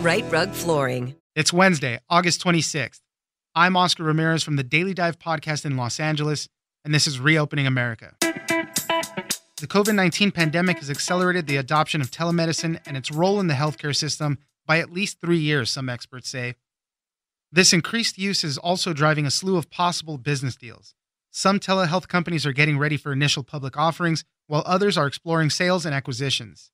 Rite Rug Flooring. It's Wednesday, August 26th. I'm Oscar Ramirez from the Daily Dive podcast in Los Angeles, and this is Reopening America. The COVID 19 pandemic has accelerated the adoption of telemedicine and its role in the healthcare system by at least three years, some experts say. This increased use is also driving a slew of possible business deals. Some telehealth companies are getting ready for initial public offerings, while others are exploring sales and acquisitions.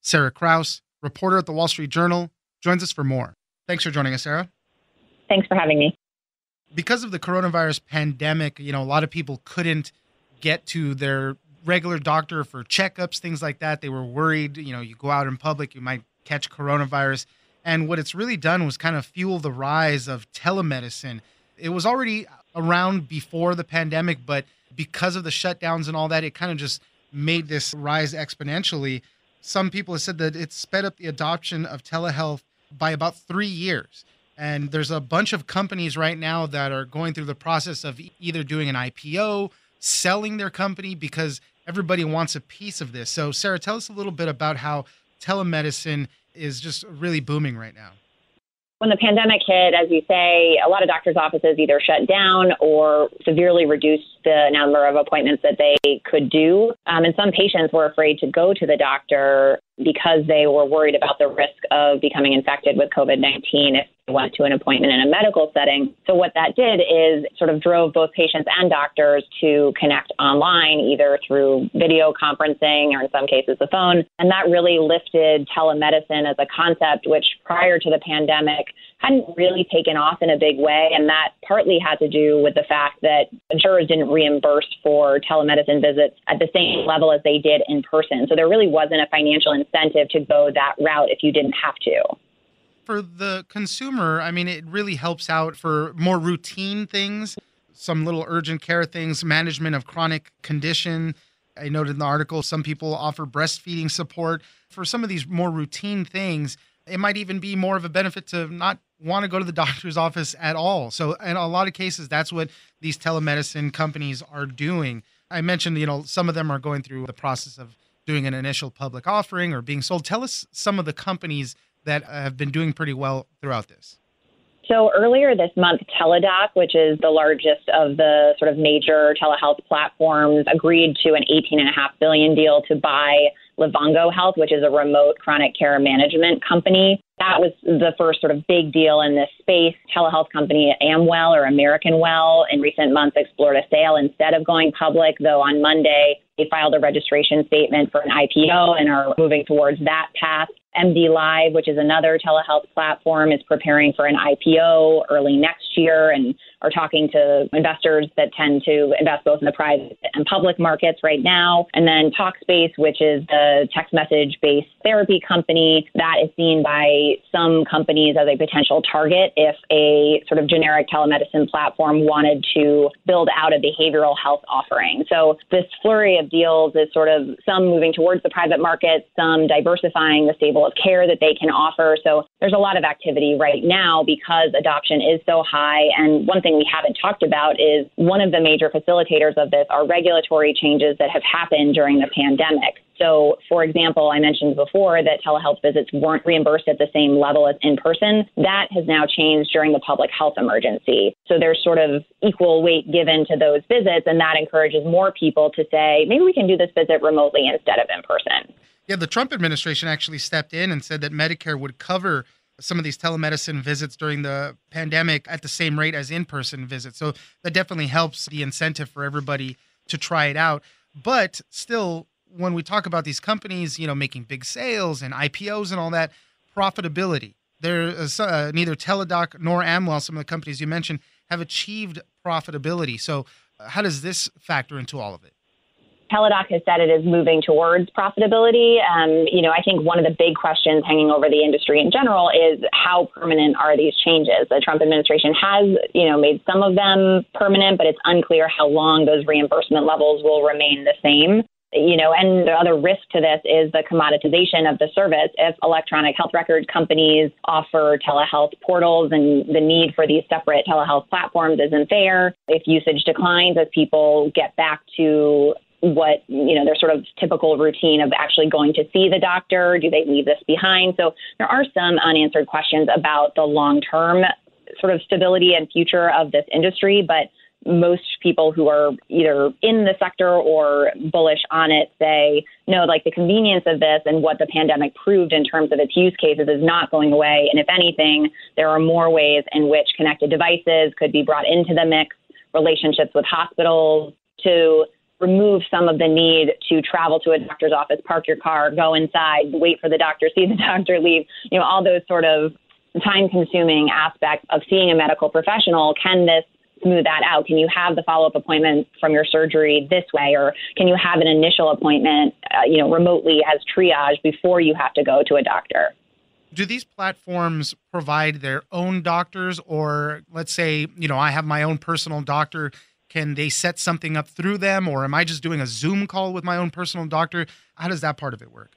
Sarah Krouse, reporter at the Wall Street Journal, joins us for more. Thanks for joining us, Sarah. Thanks for having me. Because of the coronavirus pandemic, you know, a lot of people couldn't get to their regular doctor for checkups, things like that. They were worried, you know, you go out in public, you might catch coronavirus. And what it's really done was kind of fuel the rise of telemedicine. It was already around before the pandemic, but because of the shutdowns and all that, it kind of just made this rise exponentially. Some people have said that it sped up the adoption of telehealth by about three years. And there's a bunch of companies right now that are going through the process of either doing an IPO, selling their company because everybody wants a piece of this. So, Sarah, tell us a little bit about how telemedicine is just really booming right now. When the pandemic hit, as you say, a lot of doctors' offices either shut down or severely reduced the number of appointments that they could do. Um, and some patients were afraid to go to the doctor because they were worried about the risk of becoming infected with COVID 19 if went to an appointment in a medical setting. So, what that did is sort of drove both patients and doctors to connect online, either through video conferencing or in some cases the phone. And that really lifted telemedicine as a concept, which prior to the pandemic hadn't really taken off in a big way. And that partly had to do with the fact that insurers didn't reimburse for telemedicine visits at the same level as they did in person. So there really wasn't a financial incentive to go that route if you didn't have to. For the consumer, I mean, it really helps out for more routine things, some little urgent care things, management of chronic condition. I noted in the article some people offer breastfeeding support. For some of these more routine things, it might even be more of a benefit to not want to go to the doctor's office at all. So, in a lot of cases, that's what these telemedicine companies are doing. I mentioned, you know, some of them are going through the process of doing an initial public offering or being sold. Tell us some of the companies that uh, have been doing pretty well throughout this. So earlier this month, Teladoc, which is the largest of the sort of major telehealth platforms, agreed to an 18.5 billion deal to buy Livongo Health, which is a remote chronic care management company. That was the first sort of big deal in this space. Telehealth company Amwell or American Well in recent months explored a sale instead of going public, though on Monday they filed a registration statement for an IPO and are moving towards that path. MD Live, which is another telehealth platform, is preparing for an IPO early next year. And are talking to investors that tend to invest both in the private and public markets right now. And then Talkspace, which is the text message based therapy company that is seen by some companies as a potential target if a sort of generic telemedicine platform wanted to build out a behavioral health offering. So this flurry of deals is sort of some moving towards the private market, some diversifying the stable of care that they can offer. So there's a lot of activity right now because adoption is so high. And one thing we haven't talked about is one of the major facilitators of this are regulatory changes that have happened during the pandemic. So, for example, I mentioned before that telehealth visits weren't reimbursed at the same level as in person. That has now changed during the public health emergency. So, there's sort of equal weight given to those visits, and that encourages more people to say, maybe we can do this visit remotely instead of in person. Yeah, the Trump administration actually stepped in and said that Medicare would cover some of these telemedicine visits during the pandemic at the same rate as in person visits. So that definitely helps the incentive for everybody to try it out. But still, when we talk about these companies, you know, making big sales and IPOs and all that, profitability. There is uh, neither Teladoc nor Amwell, some of the companies you mentioned, have achieved profitability. So, uh, how does this factor into all of it? Teladoc has said it is moving towards profitability. Um, you know, I think one of the big questions hanging over the industry in general is how permanent are these changes? The Trump administration has, you know, made some of them permanent, but it's unclear how long those reimbursement levels will remain the same you know, and the other risk to this is the commoditization of the service. If electronic health record companies offer telehealth portals and the need for these separate telehealth platforms isn't there, if usage declines as people get back to what you know their sort of typical routine of actually going to see the doctor do they leave this behind so there are some unanswered questions about the long term sort of stability and future of this industry but most people who are either in the sector or bullish on it say, no, like the convenience of this and what the pandemic proved in terms of its use cases is not going away. And if anything, there are more ways in which connected devices could be brought into the mix, relationships with hospitals to remove some of the need to travel to a doctor's office, park your car, go inside, wait for the doctor, see the doctor, leave, you know, all those sort of time consuming aspects of seeing a medical professional. Can this smooth that out? Can you have the follow up appointment from your surgery this way, or can you have an initial appointment, uh, you know, remotely as triage before you have to go to a doctor? Do these platforms provide their own doctors, or let's say, you know, I have my own personal doctor? Can they set something up through them, or am I just doing a Zoom call with my own personal doctor? How does that part of it work?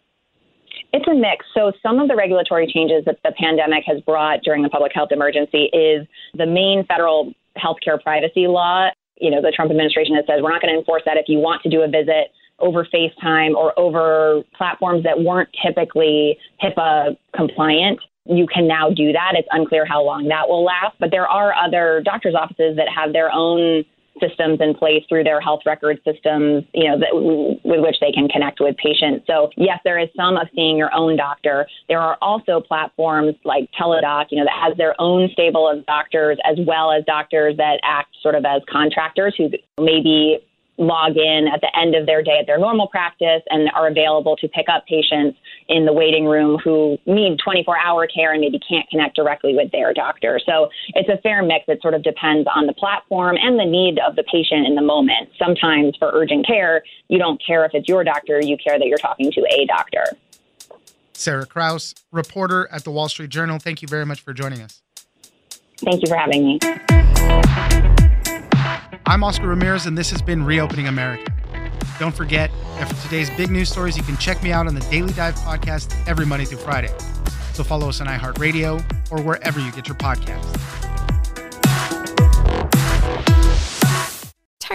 It's a mix. So, some of the regulatory changes that the pandemic has brought during the public health emergency is the main federal healthcare privacy law. You know, the Trump administration has said we're not going to enforce that if you want to do a visit over FaceTime or over platforms that weren't typically HIPAA compliant. You can now do that. It's unclear how long that will last, but there are other doctors' offices that have their own systems in place through their health record systems, you know, that, with which they can connect with patients. So yes, there is some of seeing your own doctor. There are also platforms like Teladoc, you know, that has their own stable of doctors as well as doctors that act sort of as contractors who maybe log in at the end of their day at their normal practice and are available to pick up patients in the waiting room who need 24 hour care and maybe can't connect directly with their doctor. So it's a fair mix. It sort of depends on the platform and the need of the patient in the moment. Sometimes for urgent care, you don't care if it's your doctor, you care that you're talking to a doctor. Sarah Krouse, reporter at the Wall Street Journal. Thank you very much for joining us. Thank you for having me. I'm Oscar Ramirez, and this has been Reopening America. Don't forget that for today's big news stories, you can check me out on the Daily Dive podcast every Monday through Friday. So follow us on iHeartRadio or wherever you get your podcasts.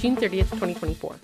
June 30th, 2024.